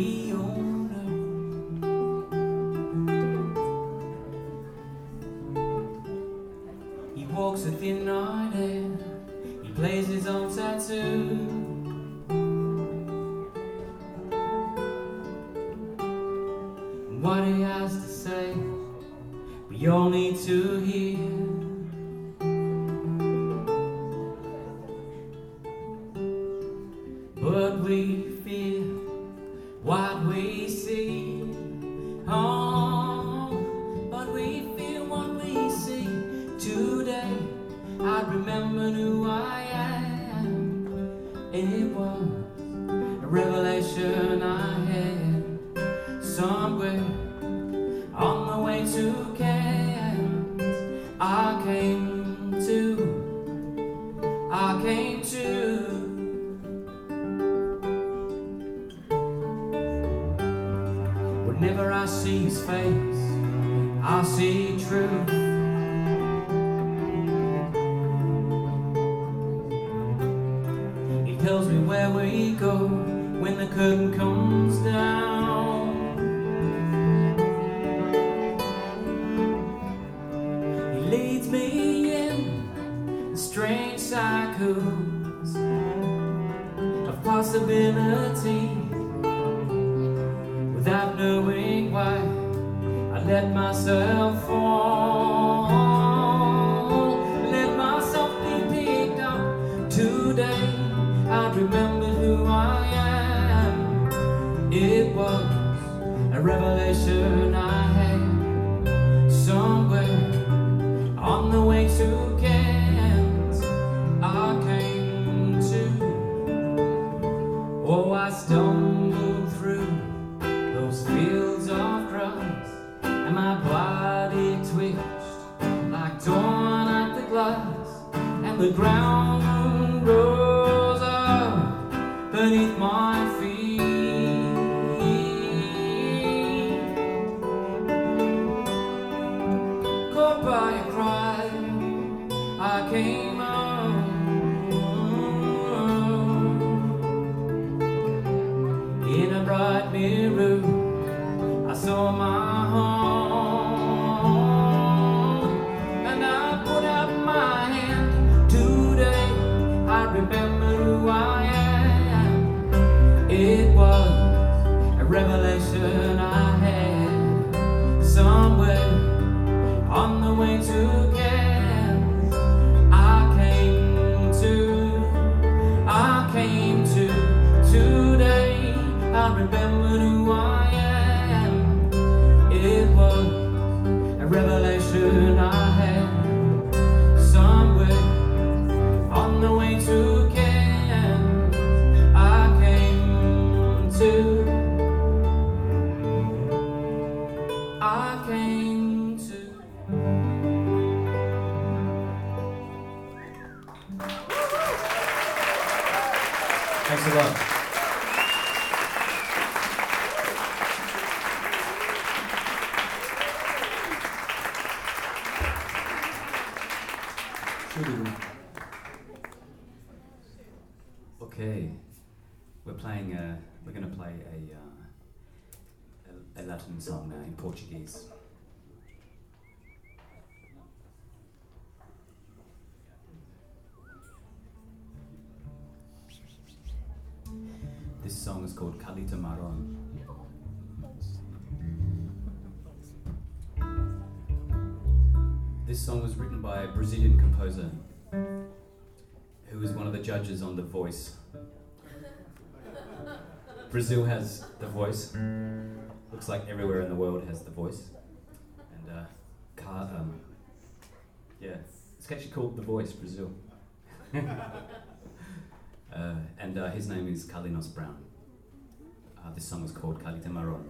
we own her. He walks a thin night air, he plays his own tattoo. What he has to say, we all need to hear. but we fear what we see. Oh, but we feel what we see today. I remember who I am. It was a revelation I had somewhere on the way to Kent. I came to, I came to. I see his face, I see truth. He tells me where we go when the curtain comes down. He leads me in strange cycles of possibility without knowing why I let myself fall. Let myself be picked up today. I remember who I am. It was a revelation I had somewhere on the way to Kent. I came to. Oh, I stumbled the ground rose up beneath my I. It was a revelation I had somewhere on the way to. I came to, I came to. Thanks a lot. Okay, we're playing. Uh, we're going to play a, uh, a a Latin song now in Portuguese. This song is called Calita Maron. This song was written by a Brazilian composer who was one of the judges on The Voice. Brazil has The Voice. Looks like everywhere in the world has The Voice. And, uh, Car- um, yeah, it's actually called The Voice Brazil. uh, and uh, his name is Carlinhos Brown. Uh, this song is called Calita Maron.